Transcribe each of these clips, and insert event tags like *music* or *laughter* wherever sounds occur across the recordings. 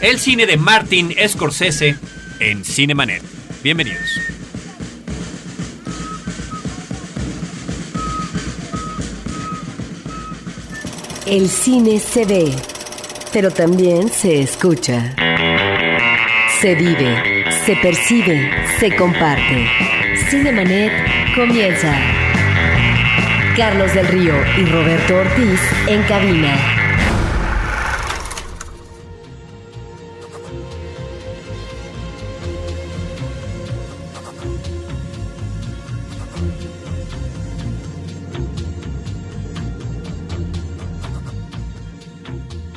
el cine de Martin Scorsese en Cinemanet. Bienvenidos. El cine se ve, pero también se escucha. Se vive, se percibe, se comparte. Cinemanet comienza. Carlos del Río y Roberto Ortiz en cabina.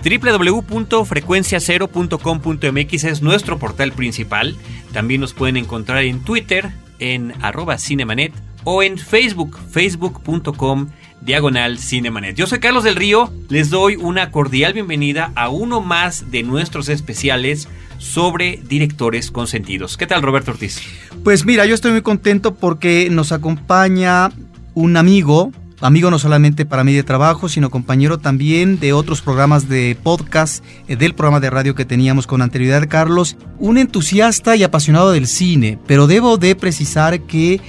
www.frecuenciacero.com.mx es nuestro portal principal. También nos pueden encontrar en Twitter, en arroba cinemanet o en Facebook, facebook.com diagonal cinemanet. Yo soy Carlos del Río, les doy una cordial bienvenida a uno más de nuestros especiales sobre directores consentidos. ¿Qué tal Roberto Ortiz? Pues mira, yo estoy muy contento porque nos acompaña un amigo, amigo no solamente para mí de trabajo, sino compañero también de otros programas de podcast, eh, del programa de radio que teníamos con anterioridad, Carlos, un entusiasta y apasionado del cine, pero debo de precisar que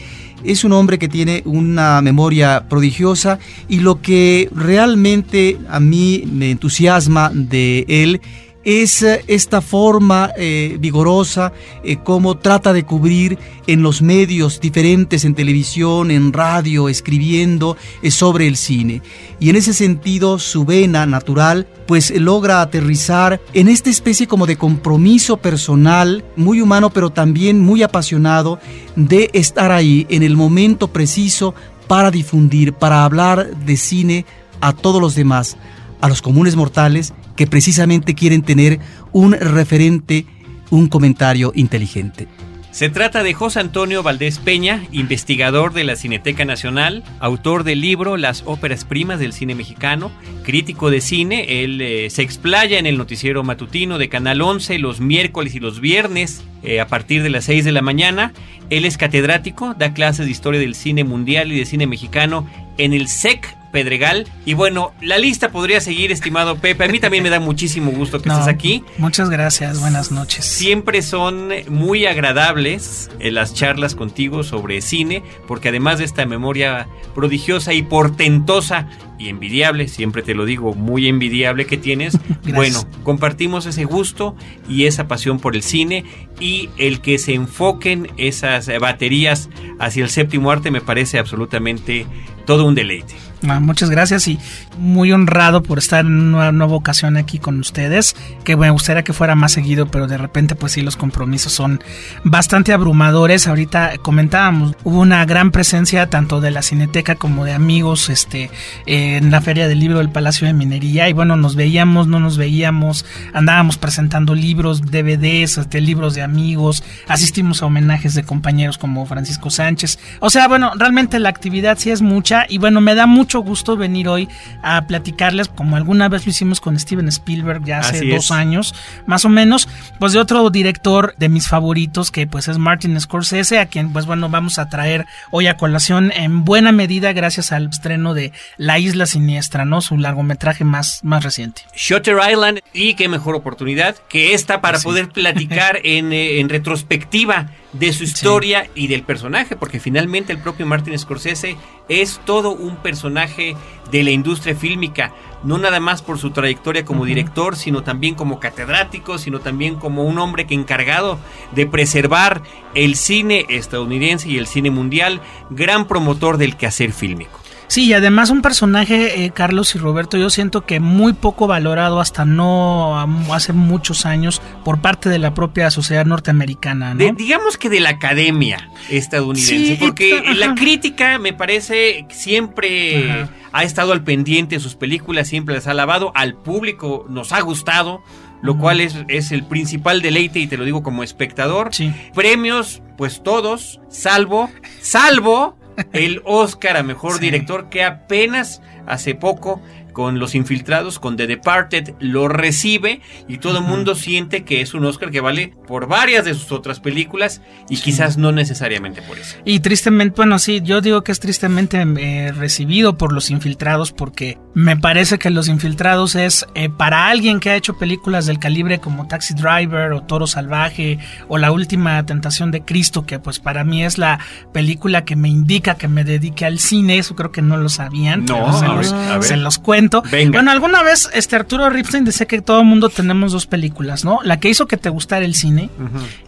es un hombre que tiene una memoria prodigiosa y lo que realmente a mí me entusiasma de él es eh, esta forma eh, vigorosa eh, como trata de cubrir en los medios diferentes, en televisión, en radio, escribiendo eh, sobre el cine. Y en ese sentido su vena natural pues logra aterrizar en esta especie como de compromiso personal, muy humano pero también muy apasionado de estar ahí en el momento preciso para difundir, para hablar de cine a todos los demás, a los comunes mortales que precisamente quieren tener un referente, un comentario inteligente. Se trata de José Antonio Valdés Peña, investigador de la Cineteca Nacional, autor del libro Las óperas primas del cine mexicano, crítico de cine. Él eh, se explaya en el noticiero matutino de Canal 11 los miércoles y los viernes eh, a partir de las 6 de la mañana. Él es catedrático, da clases de historia del cine mundial y de cine mexicano en el SEC Pedregal. Y bueno, la lista podría seguir, estimado Pepe. A mí también me da muchísimo gusto que No, estés aquí. Muchas gracias, buenas noches. Siempre son muy agradables eh, las charlas contigo sobre cine, porque además de esta memoria prodigiosa y portentosa y envidiable, siempre te lo digo, muy envidiable que tienes, *laughs* bueno, compartimos ese gusto y esa pasión por el cine y el que se enfoquen esas baterías hacia el séptimo arte me parece absolutamente todo un deleite. Ah, muchas gracias y muy honrado por estar en una nueva ocasión aquí con ustedes, que me gustaría que fuera más seguido, pero de repente pues sí los compromisos son bastante abrumadores. Ahorita comentábamos, hubo una gran presencia tanto de la Cineteca como de amigos este en la Feria del Libro del Palacio de Minería y bueno, nos veíamos, no nos veíamos, andábamos presentando libros, DVDs, este, libros de amigos, asistimos a homenajes de compañeros como Francisco Sánchez. O sea, bueno, realmente la actividad sí es mucha y bueno, me da mucho gusto venir hoy a platicarles, como alguna vez lo hicimos con Steven Spielberg ya hace Así dos es. años, más o menos, pues de otro director de mis favoritos que pues es Martin Scorsese, a quien pues bueno vamos a traer hoy a colación en buena medida gracias al estreno de La Isla Siniestra, ¿no? Su largometraje más, más reciente. Shutter Island y qué mejor oportunidad que esta para Sí. poder platicar *laughs* en, eh, en retrospectiva de su historia y del personaje, porque finalmente el propio Martin Scorsese es todo un personaje de la industria fílmica, no nada más por su trayectoria como director, sino también como catedrático, sino también como un hombre que encargado de preservar el cine estadounidense y el cine mundial, gran promotor del quehacer fílmico. Sí, y además un personaje, eh, Carlos y Roberto, yo siento que muy poco valorado hasta no hace muchos años por parte de la propia sociedad norteamericana, ¿no? De- digamos que de la academia estadounidense, Sí, porque ajá. la crítica me parece siempre Ajá. ha estado al pendiente de sus películas, siempre las ha alabado, al público nos ha gustado, lo cual es, es el principal deleite y te lo digo como espectador. Sí. Premios, pues todos, salvo, salvo el Oscar a Mejor Sí. Director que apenas hace poco con Los Infiltrados, con The Departed, lo recibe y todo el mundo siente que es un Oscar que vale por varias de sus otras películas y quizás no necesariamente por eso. Y tristemente, bueno, sí, yo digo que es tristemente eh, recibido por Los Infiltrados porque me parece que Los Infiltrados es eh, para alguien que ha hecho películas del calibre como Taxi Driver o Toro Salvaje o La Última Tentación de Cristo, que pues para mí es la película que me indica que me dedique al cine, eso creo que no lo sabían, No, se, los, a ver. se los cuento. Venga. Bueno, alguna vez este Arturo Ripstein decía que todo el mundo tenemos dos películas, ¿no? La que hizo que te gustara el cine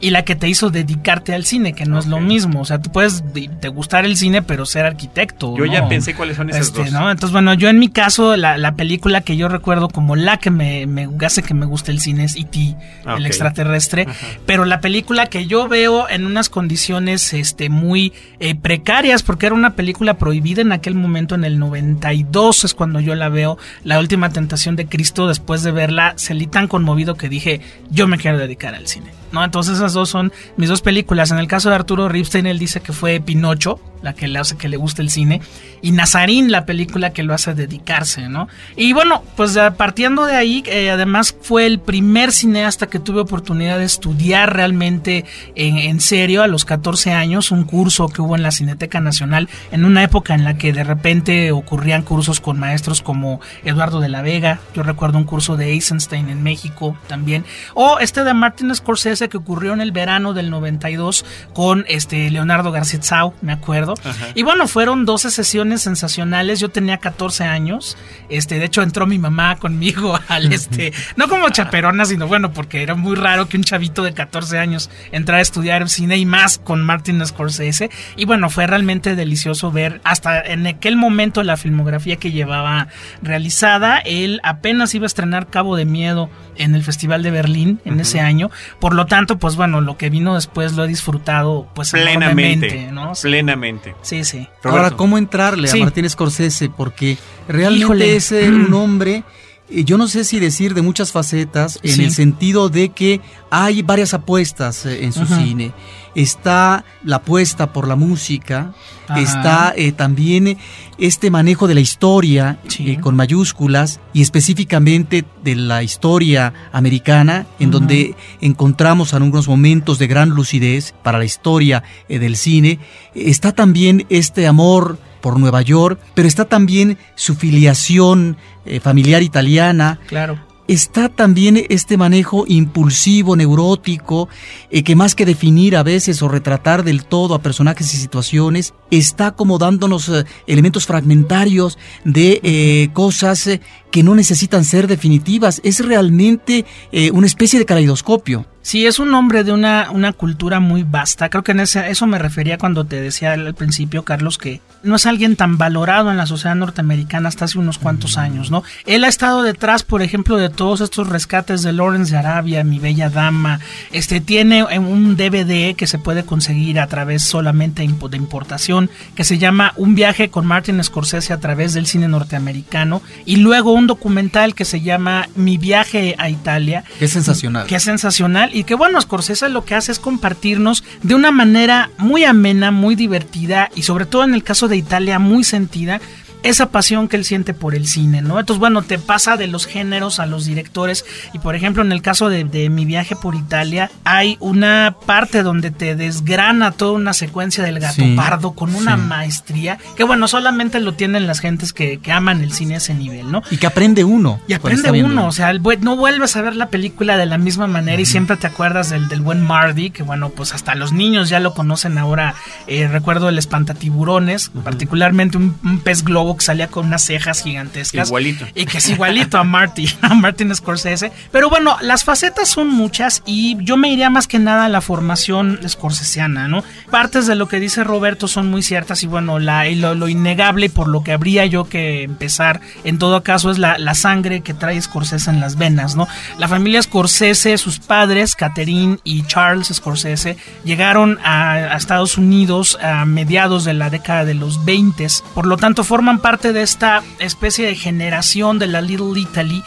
y la que te hizo dedicarte al cine, que no es lo mismo. O sea, tú puedes de- te gustar el cine, pero ser arquitecto. Yo ¿no? ya pensé cuáles son esas Este, dos. ¿no? Entonces, bueno, yo en mi caso, la, la película que yo recuerdo como la que me, me hace que me guste el cine es E.T., el extraterrestre. Pero la película que yo veo en unas condiciones este, muy eh, precarias, porque era una película prohibida en aquel momento, en el 92 es cuando yo la veo, La Última Tentación de Cristo, después de verla, salí tan conmovido que dije, yo me quiero dedicar al cine. ¿No? Entonces esas dos son mis dos películas. En el caso de Arturo Ripstein, él dice que fue Pinocho, la que le hace que le guste el cine, y Nazarín, la película que lo hace dedicarse, ¿no? Y bueno, pues partiendo de ahí, eh, además fue el primer cineasta que tuve oportunidad de estudiar realmente en, en serio a los 14 años, un curso que hubo en la Cineteca Nacional, en una época en la que de repente ocurrían cursos con maestros como Eduardo de la Vega, yo recuerdo un curso de Eisenstein en México también, o este de Martin Scorsese que ocurrió en el verano del 92 con este Leonardo García Tsao, me acuerdo. Y bueno, fueron 12 sesiones sensacionales. Yo tenía 14 años. Este, de hecho entró mi mamá conmigo *laughs* al este, no como chaperona, sino bueno, porque era muy raro que un chavito de 14 años entrara a estudiar cine y más con Martin Scorsese. Y bueno, fue realmente delicioso ver hasta en aquel momento la filmografía que llevaba realizada. Él apenas iba a estrenar Cabo de Miedo en el Festival de Berlín en ese año. Por lo tanto, pues bueno, lo que vino después lo he disfrutado pues Plenamente. ¿no? Sí, Plenamente. sí. sí. Roberto. Ahora, ¿cómo entrarle Sí. a Martín Scorsese? Porque realmente Híjole. es un hombre, yo no sé si decir de muchas facetas, en Sí. el sentido de que hay varias apuestas eh, en su cine. Está la apuesta por la música, Ajá. está eh, también eh, este manejo de la historia Sí. eh, con mayúsculas y específicamente de la historia americana, en donde encontramos algunos momentos de gran lucidez para la historia eh, del cine. Está también este amor por Nueva York, pero está también su filiación eh, familiar italiana, Claro. está también este manejo impulsivo, neurótico, eh, que más que definir a veces o retratar del todo a personajes y situaciones, está como dándonos eh, elementos fragmentarios de cosas que no necesitan ser definitivas. Es realmente eh, una especie de caleidoscopio. Sí, es un hombre de una, una cultura muy vasta. Creo que en ese, eso me refería cuando te decía al principio, Carlos, que no es alguien tan valorado en la sociedad norteamericana hasta hace unos cuantos años, ¿no? Él ha estado detrás, por ejemplo, de todos estos rescates de Lawrence de Arabia, Mi Bella Dama. Este tiene un DVD que se puede conseguir a través solamente de importación, que se llama Un viaje con Martin Scorsese a través del cine norteamericano. Y luego un documental que se llama Mi viaje a Italia, Que es sensacional. que es sensacional y que bueno, Scorsese lo que hace es compartirnos de una manera muy amena, muy divertida y sobre todo en el caso de Italia muy sentida esa pasión que él siente por el cine, ¿no? Entonces, bueno, te pasa de los géneros a los directores y, por ejemplo, en el caso de, de mi viaje por Italia, hay una parte donde te desgrana toda una secuencia del gato Sí, pardo con una sí. maestría que, bueno, solamente lo tienen las gentes que, que aman el cine a ese nivel, ¿no? Y que aprende uno. Y aprende viendo. uno, o sea, el no vuelves a ver la película de la misma manera y siempre te acuerdas del, del buen Mardy, que bueno, pues hasta los niños ya lo conocen ahora. Eh, recuerdo el espantatiburones, particularmente un, un pez globo que salía con unas cejas gigantescas. Igualito. Y que es igualito a Marty, *laughs* a Martin Scorsese. Pero bueno, las facetas son muchas y yo me iría más que nada a la formación scorsesiana, ¿no? Partes de lo que dice Roberto son muy ciertas y bueno, la, y lo, lo innegable y por lo que habría yo que empezar en todo caso es la, la sangre que trae Scorsese en las venas, ¿no? La familia Scorsese, sus padres, Catherine y Charles Scorsese, llegaron a, a Estados Unidos a mediados de la década de los 20, por lo tanto forman parte de esta especie de generación de la Little Italy,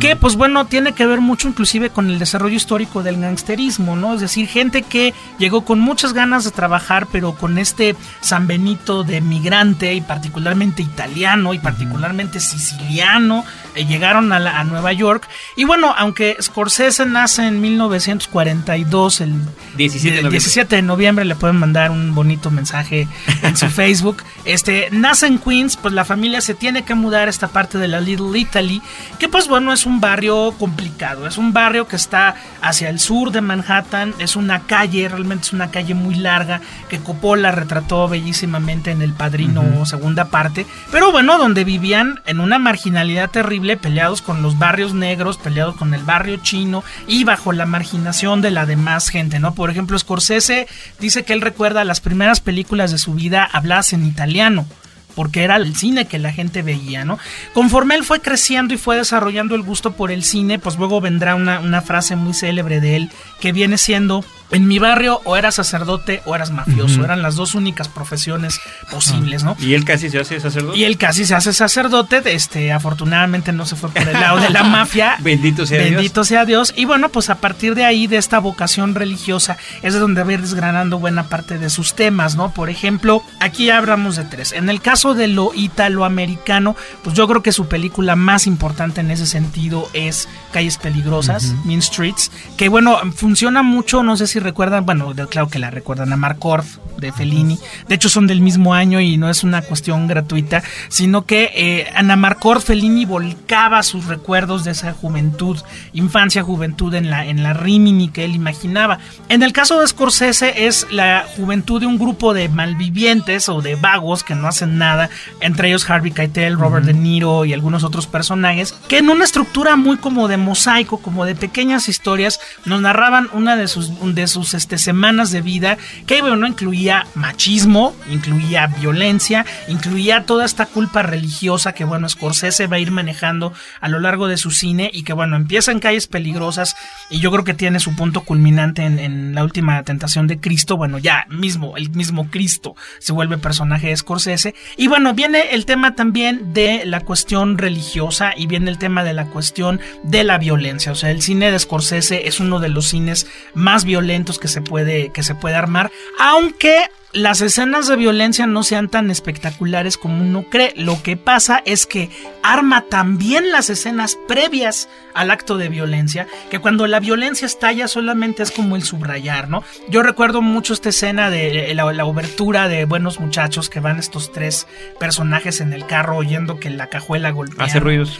que pues bueno, tiene que ver mucho inclusive con el desarrollo histórico del gangsterismo, ¿no? Es decir, gente que llegó con muchas ganas de trabajar, pero con este San Benito de migrante y particularmente italiano y particularmente siciliano, llegaron a, a Nueva York. Y bueno, aunque Scorsese nace en 1942, el 17 de noviembre. 17 de noviembre le pueden mandar un bonito mensaje en su *laughs* Facebook. Este, nace en Queens, pues la familia se tiene que mudar a esta parte de la Little Italy, que pues bueno, es un barrio complicado, es un barrio que está hacia el sur de Manhattan, es una calle, realmente es una calle muy larga, que Coppola retrató bellísimamente en El Padrino segunda parte, pero bueno, donde vivían en una marginalidad terrible, peleados con los barrios negros, peleados con el barrio chino y bajo la marginación de la demás gente, ¿no? Por ejemplo, Scorsese dice que él recuerda las primeras películas de su vida habladas en italiano porque era el cine que la gente veía, ¿no? Conforme él fue creciendo y fue desarrollando el gusto por el cine, pues luego vendrá una, una frase muy célebre de él que viene siendo en mi barrio o eras sacerdote o eras mafioso. Eran las dos únicas profesiones posibles, ¿no? Y él casi se hace sacerdote. Y él casi se hace sacerdote. Este, afortunadamente no se fue por el lado de la *laughs* mafia. Bendito sea Dios. Bendito sea Dios. Y bueno, pues a partir de ahí, de esta vocación religiosa, es de donde va a ir desgranando buena parte de sus temas, ¿no? Por ejemplo, aquí hablamos de tres. En el caso de lo italoamericano, pues yo creo que su película más importante en ese sentido es Calles Peligrosas, Mean Streets, que bueno, funciona mucho, no sé si recuerdan, bueno, de- claro que la recuerdan a Mark Orth de Fellini. De hecho, son del mismo año y no es una cuestión gratuita, sino que eh, Ana Marcor Fellini volcaba sus recuerdos de esa juventud, infancia, juventud en la, en la Rimini que él imaginaba. En el caso de Scorsese es la juventud de un grupo de malvivientes o de vagos que no hacen nada, entre ellos Harvey Keitel, Robert De Niro y algunos otros personajes, que en una estructura muy como de mosaico, como de pequeñas historias, nos narraban una de sus, de sus este, semanas de vida que bueno, incluía machismo, incluía violencia, incluía toda esta culpa religiosa que bueno, Scorsese va a ir manejando a lo largo de su cine y que bueno, empieza en calles peligrosas y yo creo que tiene su punto culminante en, en la última tentación de Cristo, bueno, ya mismo, el mismo Cristo se vuelve personaje de Scorsese. Y bueno, viene el tema también de la cuestión religiosa y viene el tema de la cuestión de la violencia, o sea, el cine de Scorsese es uno de los cines más violentos que se puede que se puede armar, aunque las escenas de violencia no sean tan espectaculares como uno cree. Lo que pasa es que arma también las escenas previas al acto de violencia, que cuando la violencia estalla solamente es como el subrayar, ¿no? Yo recuerdo mucho esta escena de la, la obertura de Buenos Muchachos que van estos tres personajes en el carro oyendo que la cajuela golpea. Hace ruidos.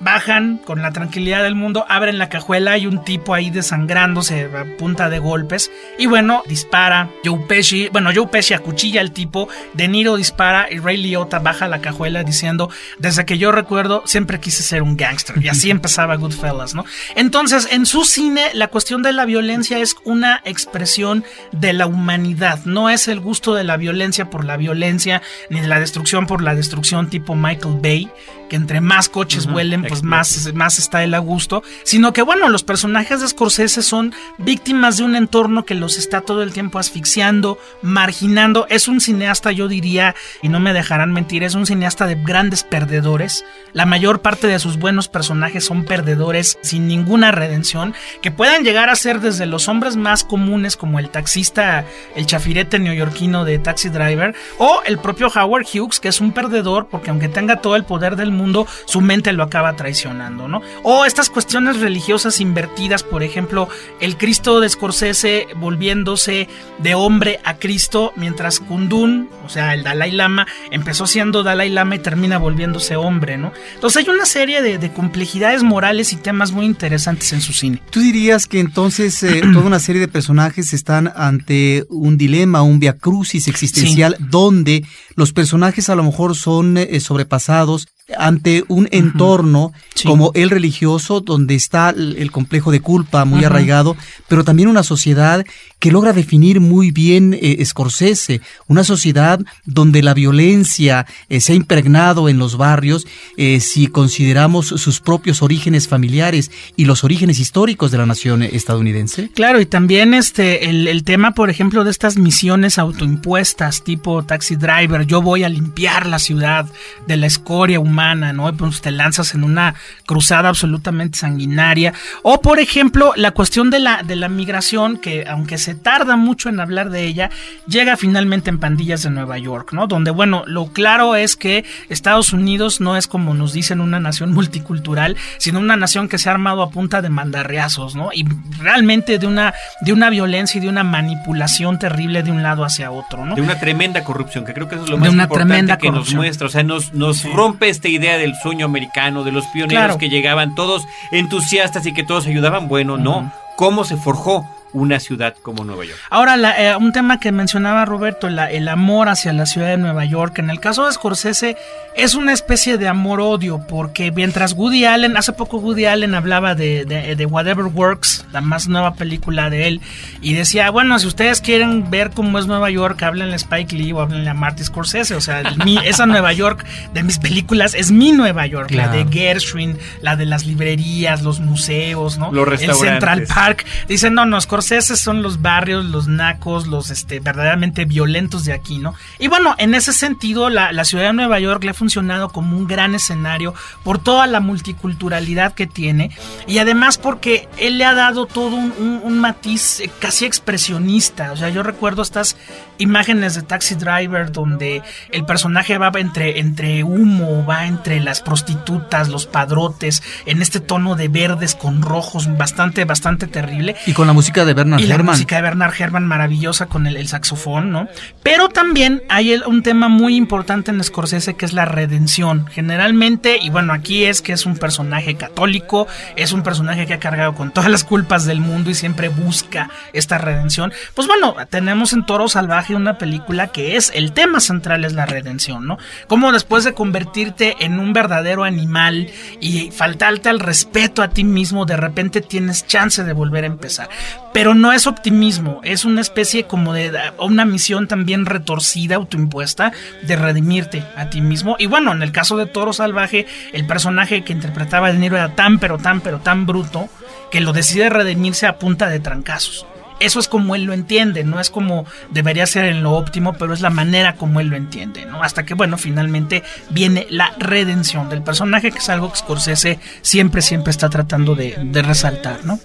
Bajan con la tranquilidad del mundo, abren la cajuela, hay un tipo ahí desangrándose a punta de golpes. Y bueno, dispara. Joe Pesci, bueno, Joe Pesci acuchilla al tipo. De Niro dispara y Ray Liotta baja la cajuela diciendo: Desde que yo recuerdo, siempre quise ser un gángster. Y así *laughs* empezaba Goodfellas, ¿no? Entonces, en su cine, la cuestión de la violencia es una expresión de la humanidad. No es el gusto de la violencia por la violencia, ni de la destrucción por la destrucción, tipo Michael Bay que entre más coches Ujú, vuelen, pues más, más está el a gusto, sino que bueno, los personajes de Scorsese son víctimas de un entorno que los está todo el tiempo asfixiando, marginando. Es un cineasta, yo diría, y no me dejarán mentir, es un cineasta de grandes perdedores. La mayor parte de sus buenos personajes son perdedores sin ninguna redención, que puedan llegar a ser desde los hombres más comunes como el taxista, el chafirete neoyorquino de Taxi Driver, o el propio Howard Hughes, que es un perdedor porque aunque tenga todo el poder del mundo, su mente lo acaba traicionando, ¿no? O estas cuestiones religiosas invertidas, por ejemplo, el Cristo de Scorsese volviéndose de hombre a Cristo, mientras Kundun, o sea, el Dalai Lama, empezó siendo Dalai Lama y termina volviéndose hombre, ¿no? Entonces hay una serie de, de complejidades morales y temas muy interesantes en su cine. ¿Tú dirías que entonces eh, *clears throat* toda una serie de personajes están ante un dilema, un viacrucis existencial, donde los personajes a lo mejor son eh, sobrepasados ante un entorno como el religioso, donde está el, complejo de culpa muy arraigado, pero también una sociedad que logra definir muy bien eh, Scorsese, una sociedad donde la violencia eh, se ha impregnado en los barrios, eh, si consideramos sus propios orígenes familiares y los orígenes históricos de la nación estadounidense. Claro, y también este el, el tema, por ejemplo, de estas misiones autoimpuestas, tipo taxi driver, yo voy a limpiar la ciudad de la escoria humana, ¿no? pues te lanzas en una cruzada absolutamente sanguinaria. O, por ejemplo, la cuestión de la, de la migración, que aunque se tarda mucho en hablar de ella, llega finalmente en pandillas de Nueva York, ¿no? Donde, bueno, lo claro es que Estados Unidos no es como nos dicen una nación multicultural, sino una nación que se ha armado a punta de mandarriazos, ¿no? Y realmente de una, de una violencia y de una manipulación terrible de un lado hacia otro, ¿no? De una tremenda corrupción, que creo que eso es lo más importante que nos muestra, o sea, nos, nos rompe esta idea del sueño americano, de los pioneros que llegaban todos entusiastas y que todos ayudaban, bueno, no, cómo se forjó una ciudad como Nueva York. Ahora, eh, un tema que mencionaba Roberto, el amor hacia la ciudad de Nueva York. En el caso de Scorsese, es una especie de amor-odio, porque mientras Woody Allen, hace poco Woody Allen hablaba de, de, Whatever Works, la más nueva película de él, y decía, bueno, si ustedes quieren ver cómo es Nueva York, háblenle a Spike Lee o háblenle a Marty Scorsese. O sea, *laughs* esa Nueva York de mis películas es mi Nueva York, la de Gershwin, la de las librerías, los museos, ¿no? Los El Central Park. Dicen, no, no, Scorsese esos son los barrios, los nacos, los este, verdaderamente violentos de aquí, ¿no? Y bueno, en ese sentido, la, ciudad de Nueva York le ha funcionado como un gran escenario por toda la multiculturalidad que tiene y además porque él le ha dado todo un, matiz eh, casi expresionista. O sea, yo recuerdo estas imágenes de Taxi Driver donde el personaje va entre, entre humo, va entre las prostitutas, los padrotes, en este tono de verdes con rojos, bastante, bastante terrible. Y con la música de de Bernard y La música de Bernard Herrmann maravillosa con el, saxofón, ¿no? Pero también hay un tema muy importante en Scorsese que es la redención. Generalmente, y bueno, aquí es que es un personaje católico, es un personaje que ha cargado con todas las culpas del mundo y siempre busca esta redención. Pues bueno, tenemos en Toro Salvaje una película que es el tema central es la redención, ¿no? Como después de convertirte en un verdadero animal y faltarte al respeto a ti mismo, de repente tienes chance de volver a empezar pero no es optimismo, es una especie como de una misión también retorcida, autoimpuesta, de redimirte a ti mismo. Y bueno, en el caso de Toro Salvaje, el personaje que interpretaba De Niro era tan, pero tan, pero tan bruto, que lo decide redimirse a punta de trancazos. Eso es como él lo entiende, no es como debería ser en lo óptimo, pero es la manera como él lo entiende, ¿no? Hasta que, bueno, finalmente viene la redención del personaje, que es algo que Scorsese siempre, siempre está tratando de, de resaltar, ¿no?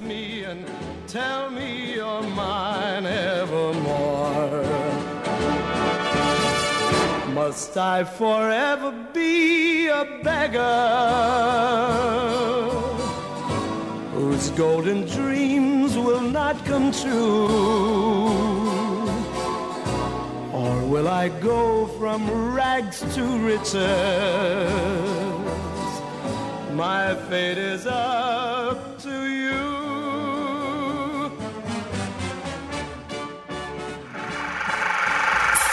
Must I forever be a beggar whose golden dreams will not come true? Or will I go from rags to riches? My fate is up to you.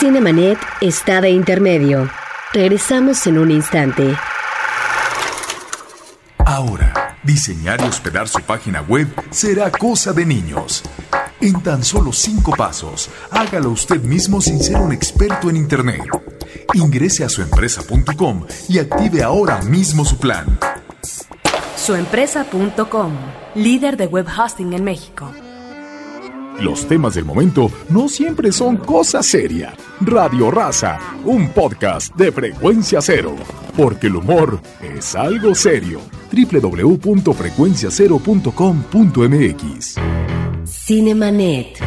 Cinemanet está de intermedio. Regresamos en un instante. Ahora, diseñar y hospedar su página web será cosa de niños. En tan solo cinco pasos, hágalo usted mismo sin ser un experto en Internet. Ingrese a suempresa.com y active ahora mismo su plan. Suempresa.com, líder de web hosting en México. Los temas del momento no siempre son cosa seria. Radio Raza, un podcast de frecuencia cero. Porque el humor es algo serio. www.frecuenciacero.com.mx Cinemanet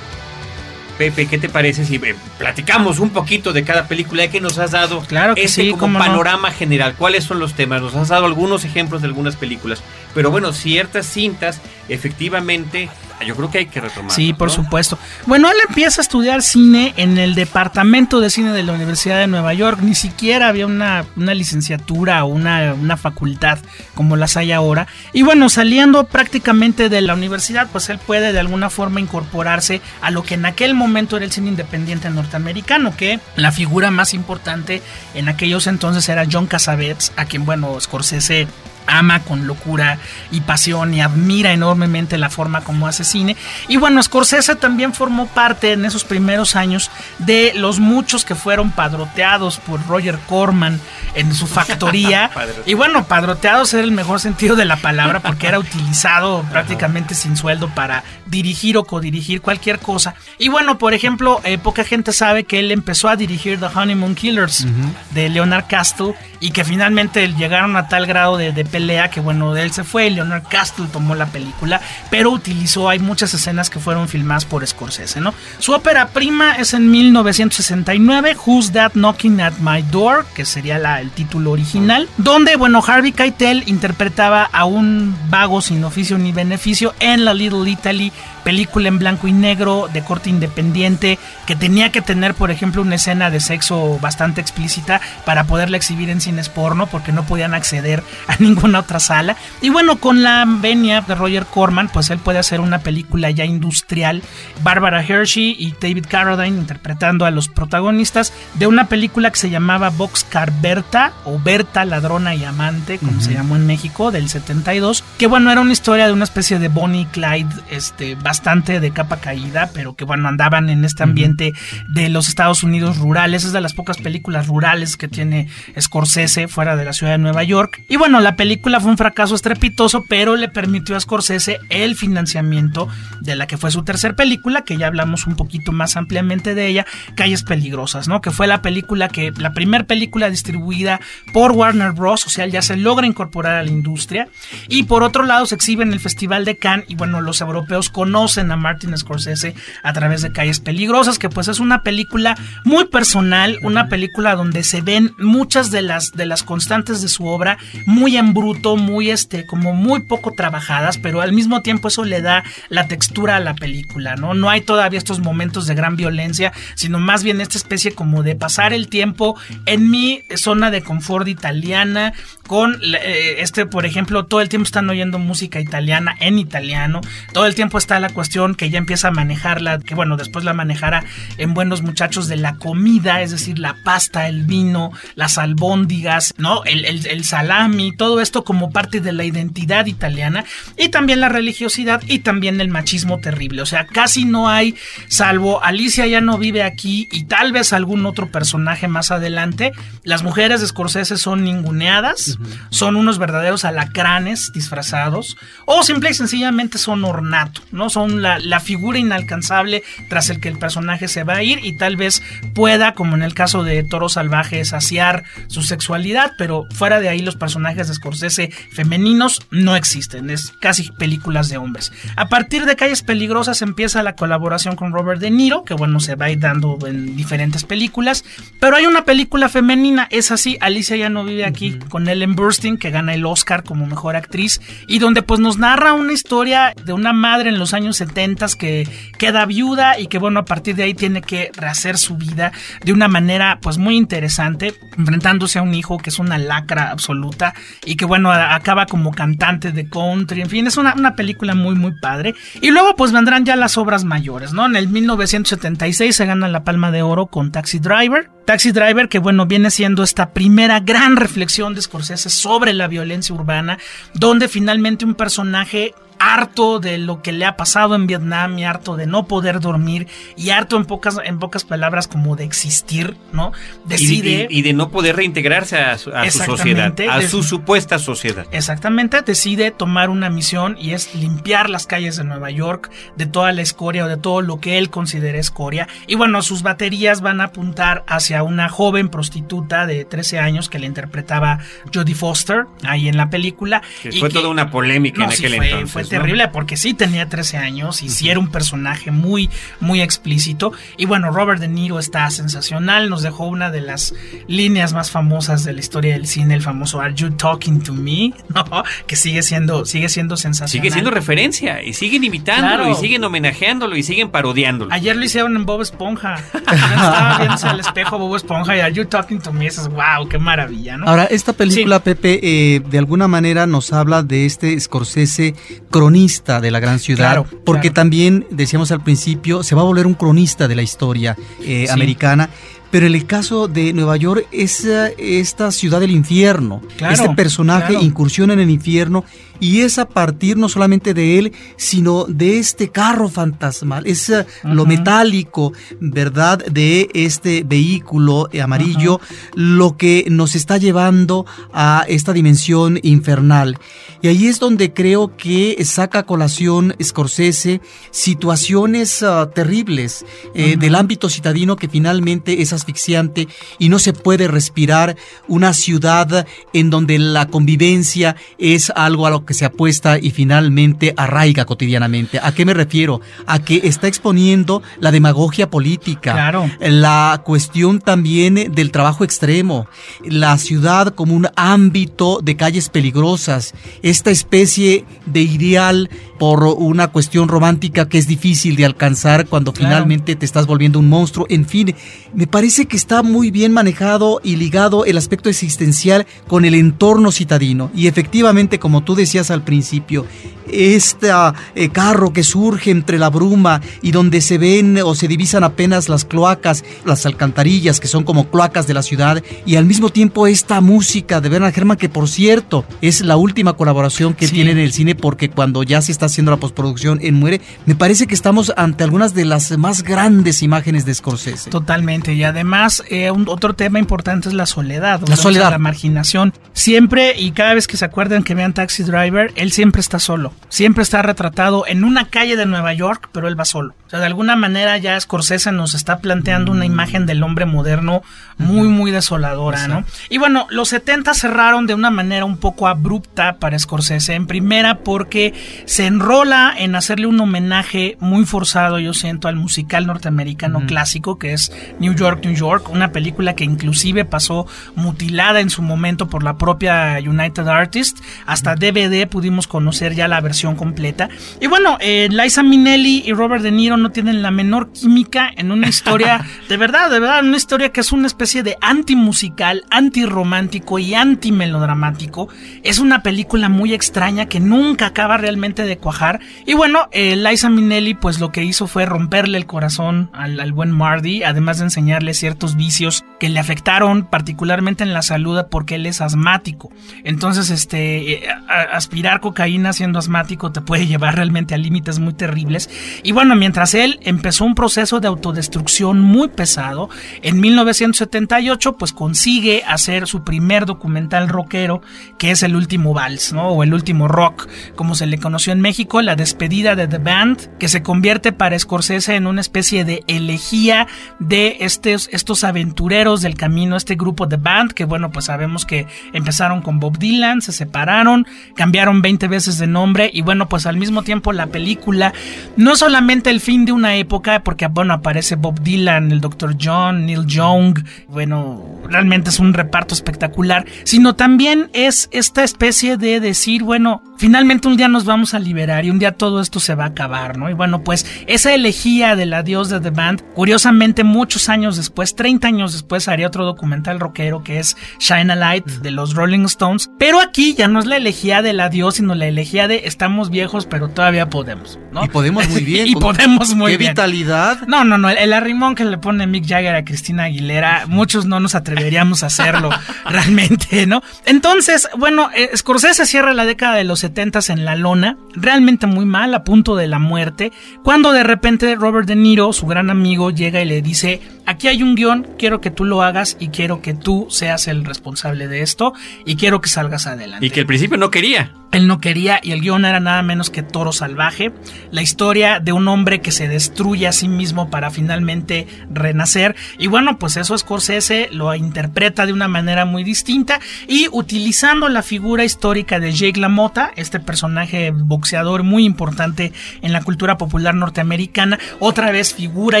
Pepe, ¿qué te parece si eh, platicamos un poquito de cada película que nos has dado? Claro que este sí, como no. panorama general. ¿Cuáles son los temas? Nos has dado algunos ejemplos de algunas películas, pero bueno, ciertas cintas, efectivamente, yo creo que hay que retomar. Sí, por supuesto. Bueno, él empieza a estudiar cine en el departamento de cine de la Universidad de Nueva York. Ni siquiera había una, una licenciatura o una, una facultad como las hay ahora. Y bueno, saliendo prácticamente de la universidad, pues él puede de alguna forma incorporarse a lo que en aquel momento era el cine independiente norteamericano, que la figura más importante en aquellos entonces era John Cassavetes, a quien, bueno, Scorsese ama con locura y pasión y admira enormemente la forma como hace cine. Y bueno, Scorsese también formó parte en esos primeros años de los muchos que fueron padroteados por Roger Corman en su factoría. *laughs* y bueno, padroteados era el mejor sentido de la palabra porque era utilizado prácticamente sin sueldo para dirigir o codirigir cualquier cosa. Y bueno, por ejemplo, eh, poca gente sabe que él empezó a dirigir The Honeymoon Killers de Leonard Castle y que finalmente llegaron a tal grado de, de pelea que bueno, él se fue, Leonard Castle tomó la película, pero utilizó, hay muchas escenas que fueron filmadas por Scorsese, ¿no? Su ópera prima es en 1969, Who's That Knocking at My Door, que sería la, el título original, donde, bueno, Harvey Keitel interpretaba a un vago sin oficio ni beneficio en la Little Italy película en blanco y negro de corte independiente que tenía que tener, por ejemplo, una escena de sexo bastante explícita para poderla exhibir en cines porno porque no podían acceder a *laughs* ninguna otra sala. Y bueno, con la venia de Roger Corman, pues él puede hacer una película ya industrial. Barbara Hershey y David Carradine interpretando a los protagonistas de una película que se llamaba Boxcar Berta o Berta Ladrona y Amante, como se llamó en México, del 72. Que bueno, era una historia de una especie de Bonnie y Clyde, este, bastante de capa caída, pero que bueno, andaban en este ambiente de los Estados Unidos rurales. Es de las pocas películas rurales que tiene Scorsese fuera de la ciudad de Nueva York. Y bueno, la película fue un fracaso estrepitoso, pero le permitió a Scorsese el financiamiento de la que fue su tercer película, que ya hablamos un poquito más ampliamente de ella, Calles Peligrosas, ¿no? Que fue la película que, la primera película distribuida por Warner Bros. O sea, ya se logra incorporar a la industria. Y por otro lado, se exhibe en el Festival de Cannes y bueno, los europeos conocen a Martin Scorsese a través de Calles Peligrosas, que pues es una película muy personal, una película donde se ven muchas de las, de las constantes de su obra muy en muy este, como muy poco trabajadas, pero al mismo tiempo eso le da la textura a la película, ¿no? No hay todavía estos momentos de gran violencia, sino más bien esta especie como de pasar el tiempo en mi zona de confort italiana, con eh, este, por ejemplo, todo el tiempo están oyendo música italiana en italiano, todo el tiempo está la cuestión que ya empieza a manejarla, que bueno, después la manejará en Buenos Muchachos de la comida, es decir, la pasta, el vino, las albóndigas, ¿no? El, el salami, todo esto como parte de la identidad italiana y también la religiosidad y también el machismo terrible, o sea, casi no hay, salvo Alicia ya no vive aquí y tal vez algún otro personaje más adelante, las mujeres de Scorsese son ninguneadas, son unos verdaderos alacranes disfrazados o simple y sencillamente son ornato, ¿no? Son la, la, figura inalcanzable tras el que el personaje se va a ir y tal vez pueda, como en el caso de Toro Salvaje, saciar su sexualidad, pero fuera de ahí los personajes de Scorsese femeninos no existen, es casi películas de hombres. A partir de Calles Peligrosas empieza la colaboración con Robert De Niro, que bueno, se va a ir dando en diferentes películas, pero hay una película femenina, es así, Alicia ya no vive aquí, uh -huh. con Ellen Burstyn, que gana el Oscar como mejor actriz, y donde pues nos narra una historia de una madre en los años 70 que queda viuda y que bueno, a partir de ahí tiene que rehacer su vida de una manera pues muy interesante, enfrentándose a un hijo que es una lacra absoluta y que bueno, acaba como cantante de country, en fin, es una, una película muy muy padre. Y luego pues vendrán ya las obras mayores, ¿no? En el 1976 se gana la Palma de Oro con Taxi Driver. Taxi Driver, que bueno, viene siendo esta primera gran reflexión de Scorsese sobre la violencia urbana, donde finalmente un personaje harto de lo que le ha pasado en Vietnam y harto de no poder dormir y harto en pocas, en pocas palabras como de existir, ¿no? Decide... Y, de no poder reintegrarse a su, a su sociedad, a su supuesta sociedad. Exactamente, decide tomar una misión y es limpiar las calles de Nueva York de toda la escoria o de todo lo que él considera escoria. Y bueno, sus baterías van a apuntar hacia una joven prostituta de 13 años que le interpretaba Jodie Foster ahí en la película. Que fue que, toda una polémica no, en aquel sí fue, entonces. Fue terrible porque sí tenía 13 años y sí era un personaje muy, muy explícito. Y bueno, Robert De Niro está sensacional, nos dejó una de las líneas más famosas de la historia del cine, el famoso Are You Talking to Me? *laughs* ¿No? Que sigue siendo, sigue siendo sensacional. Sigue siendo referencia y siguen imitándolo Claro. y siguen homenajeándolo y siguen parodiándolo. Ayer lo hicieron en Bob Esponja. *laughs* Estaba viéndose al espejo Bob Esponja y Are You Talking to Me? Y dices, wow, qué maravilla, ¿no? Ahora, esta película, Pepe, eh, de alguna manera nos habla de este Scorsese cronista de la gran ciudad, Claro, porque claro. también, decíamos al principio, se va a volver un cronista de la historia eh, Sí. americana. Pero en el caso de Nueva York es esta ciudad del infierno. Claro, este personaje incursiona en el infierno y es a partir no solamente de él, sino de este carro fantasmal. Es eh, lo metálico, ¿verdad? De este vehículo eh, amarillo, lo que nos está llevando a esta dimensión infernal. Y ahí es donde creo que saca a colación Scorsese situaciones ah, terribles eh, del ámbito citadino que finalmente es asfixiante y no se puede respirar una ciudad en donde la convivencia es algo a lo que se apuesta y finalmente arraiga cotidianamente. ¿A qué me refiero? A que está exponiendo la demagogia política, Claro. la cuestión también del trabajo extremo, la ciudad como un ámbito de calles peligrosas, esta especie de ideal por una cuestión romántica que es difícil de alcanzar cuando Claro. finalmente te estás volviendo un monstruo. En fin, me parece que está muy bien manejado y ligado el aspecto existencial con el entorno citadino. Y efectivamente, como tú al principio, este ah, eh, carro que surge entre la bruma y donde se ven o se divisan apenas las cloacas, las alcantarillas que son como cloacas de la ciudad y al mismo tiempo esta música de Bernard Herrmann que por cierto es la última colaboración que Sí. tiene en el cine porque cuando ya se está haciendo la postproducción en Muere, me parece que estamos ante algunas de las más grandes imágenes de Scorsese. Totalmente. Y además, eh, un- otro tema importante es la soledad. La soledad. La marginación. Siempre y cada vez que se acuerdan que vean Taxi Driver, él siempre está solo. Siempre está retratado en una calle de Nueva York, pero él va solo. O sea, de alguna manera ya Scorsese nos está planteando una imagen del hombre moderno muy, muy desoladora, ¿no? Y bueno, los 70 cerraron de una manera un poco abrupta para Scorsese. En primera, porque se enrola en hacerle un homenaje muy forzado, yo siento, al musical norteamericano clásico que es New York, New York, una película que inclusive pasó mutilada en su momento por la propia United Artists. Hasta DVD pudimos conocer ya la versión completa. Y bueno, eh, Liza Minnelli y Robert De Niro no tienen la menor química en una historia, *laughs* de verdad, de verdad, una historia que es una especie de antimusical, antirromántico y antimelodramático. Es una película muy extraña que nunca acaba realmente de cuajar. Y bueno, eh, Liza Minnelli pues lo que hizo fue romperle el corazón al, al buen Marty, además de enseñarle ciertos vicios que le afectaron particularmente en la salud porque él es asmático. Entonces, este, eh, aspirar cocaína siendo asmático te puede llevar realmente a límites muy terribles. Y bueno, mientras él empezó un proceso de autodestrucción muy pesado, en 1978 pues consigue hacer su primer documental rockero, que es El Último Vals, ¿no? O El Último Rock, como se le conoció en México, la despedida de The Band, que se convierte para Scorsese en una especie de elegía de estos, estos aventureros del camino, este grupo The Band, que bueno, pues sabemos que empezaron con Bob Dylan, se separaron, cambiaron 20 veces de nombre y bueno, pues al mismo tiempo la película no es solamente el fin de una época, porque bueno, aparece Bob Dylan, el Dr. John, Neil Young, bueno, realmente es un reparto espectacular, sino también es esta especie de decir, bueno, finalmente un día nos vamos a liberar y un día todo esto se va a acabar, ¿no? Y bueno, pues esa elegía del adiós de The Band, curiosamente muchos años después, 30 años después, haría otro documental rockero que es Shine a Light de los Rolling Stones, pero aquí ya no es la elegía del adiós, sino la elegía de estamos viejos, pero todavía podemos, ¿no? Y podemos muy *laughs* bien. y podemos muy Qué bien. vitalidad. No, no, no. El, el arrimón que le pone Mick Jagger a Cristina Aguilera, muchos no nos atreveríamos a hacerlo *laughs* realmente, ¿no? Entonces, bueno, eh, Scorsese cierra la década de los 70 en la lona, realmente muy mal, a punto de la muerte, cuando de repente Robert De Niro, su gran amigo, llega y le dice, aquí hay un guion, quiero que tú lo hagas y quiero que tú seas el responsable de esto y quiero que salgas adelante. Y que al principio no quería. Él no quería y el guion era nada menos que Toro Salvaje, la historia de un hombre que se destruye a sí mismo para finalmente renacer. Y bueno, pues eso Scorsese lo interpreta de una manera muy distinta y utilizando la figura histórica de Jake LaMotta, este personaje boxeador muy importante en la cultura popular norteamericana, otra vez figura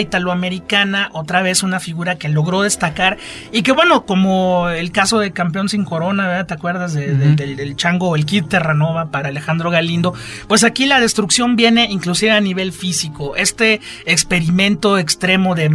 italoamericana, otra vez una figura que logró destacar y que bueno, como el caso de Campeón sin Corona, ¿verdad? ¿Te acuerdas de, de, del, del chango, el Kid Terranova? para Alejandro Galindo, pues aquí la destrucción viene inclusive a nivel físico. Este experimento extremo de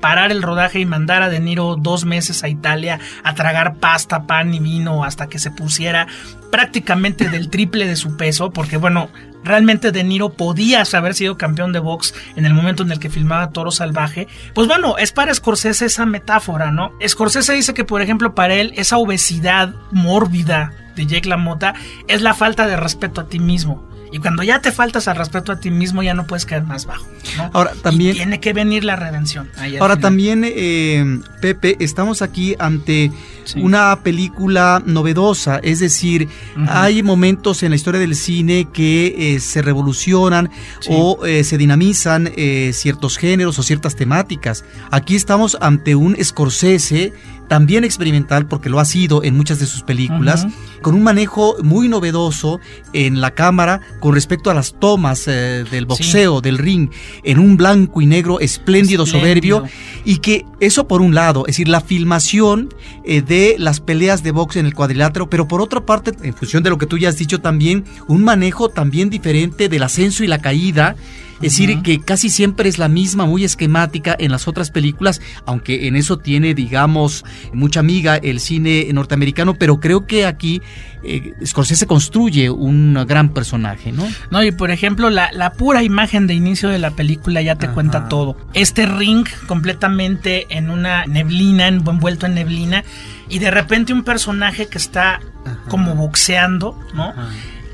parar el rodaje y mandar a De Niro dos meses a Italia a tragar pasta, pan y vino hasta que se pusiera prácticamente del triple de su peso, porque bueno, realmente De Niro podía haber sido campeón de box en el momento en el que filmaba Toro Salvaje, pues bueno, es para Scorsese esa metáfora, ¿no? Scorsese dice que, por ejemplo, para él esa obesidad mórbida de Jake LaMotta es la falta de respeto a ti mismo. Y cuando ya te faltas al respeto a ti mismo, ya no puedes caer más bajo. ¿no? Ahora también. Y tiene que venir la redención. Ahora también, eh, Pepe, estamos aquí ante sí. una película novedosa. Es decir, uh -huh. hay momentos en la historia del cine que eh, se revolucionan sí. o eh, se dinamizan eh, ciertos géneros o ciertas temáticas. Aquí estamos ante un Scorsese también experimental porque lo ha sido en muchas de sus películas, uh -huh. con un manejo muy novedoso en la cámara con respecto a las tomas eh, del boxeo, sí. del ring, en un blanco y negro espléndido, espléndido, soberbio, y que eso por un lado, es decir, la filmación eh, de las peleas de box en el cuadrilátero, pero por otra parte, en función de lo que tú ya has dicho también, un manejo también diferente del ascenso y la caída, es decir, uh -huh. que casi siempre es la misma, muy esquemática en las otras películas, aunque en eso tiene, digamos, mucha amiga el cine norteamericano, pero creo que aquí eh, Scorsese construye un gran personaje, ¿no? No, y por ejemplo, la, la pura imagen de inicio de la película ya te Ajá. cuenta todo. Este ring completamente en una neblina, envuelto en neblina, y de repente un personaje que está Ajá. como boxeando, ¿no? Ajá.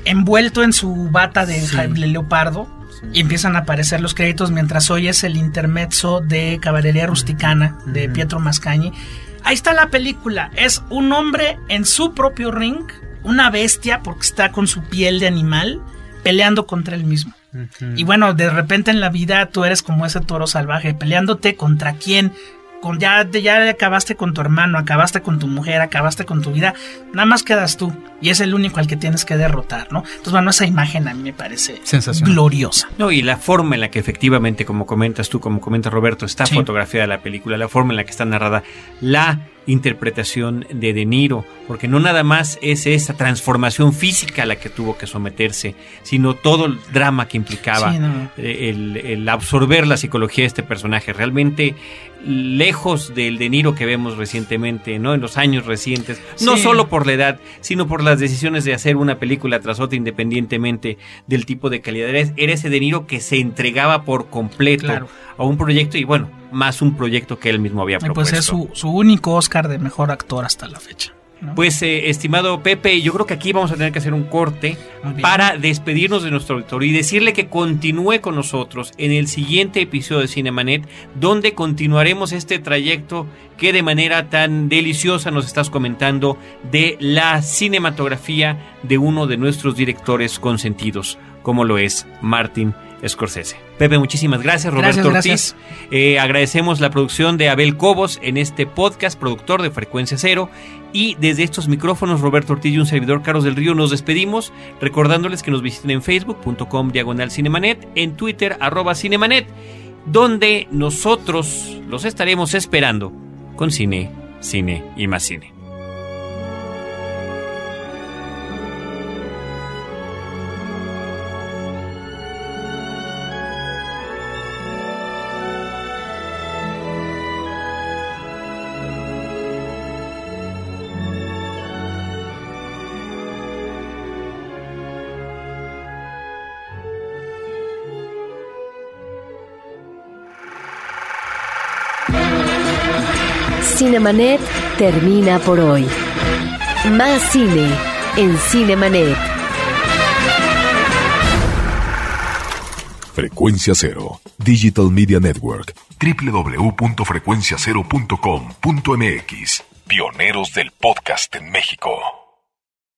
Envuelto en su bata de sí. leopardo y empiezan a aparecer los créditos mientras oyes el intermezzo de Caballería Rusticana de Pietro Mascagni. Ahí está la película. Es un hombre en su propio ring, una bestia porque está con su piel de animal, peleando contra él mismo. Uh -huh. Y bueno, de repente en la vida tú eres como ese toro salvaje, peleándote contra quién, con ya, ya acabaste con tu hermano, acabaste con tu mujer, acabaste con tu vida, nada más quedas tú y es el único al que tienes que derrotar, ¿no? Entonces, bueno, esa imagen a mí me parece gloriosa. No, y la forma en la que efectivamente, como comentas tú, como comenta Roberto, está sí. fotografiada la película, la forma en la que está narrada, la interpretación de De Niro, porque no nada más es esa transformación física a la que tuvo que someterse, sino todo el drama que implicaba sí, no. el, el, absorber la psicología de este personaje. Realmente lejos del De Niro que vemos recientemente, ¿no? En los años recientes, sí. no solo por la edad, sino por las decisiones de hacer una película tras otra independientemente del tipo de calidad. Era ese De Niro que se entregaba por completo claro. a un proyecto y bueno, más un proyecto que él mismo había propuesto. Pues es su, su único Oscar de mejor actor hasta la fecha. ¿No? Pues, eh, estimado Pepe, yo creo que aquí vamos a tener que hacer un corte para despedirnos de nuestro auditorio y decirle que continúe con nosotros en el siguiente episodio de Cinemanet, donde continuaremos este trayecto que de manera tan deliciosa nos estás comentando de la cinematografía de uno de nuestros directores consentidos, como lo es Martin Scorsese. Pepe, muchísimas gracias. Roberto gracias, Ortiz. Gracias. Eh, agradecemos la producción de Abel Cobos en este podcast, productor de Frecuencia Cero. Y desde estos micrófonos, Roberto Ortiz y un servidor Carlos del Río, nos despedimos, recordándoles que nos visiten en facebook.com diagonal cinemanet, en Twitter arroba cinemanet, donde nosotros los estaremos esperando con cine, cine y más cine. Cinemanet termina por hoy. Más cine en Cinemanet. Frecuencia Cero, Digital Media Network, www.frecuenciacero.com.mx. Pioneros del podcast en México.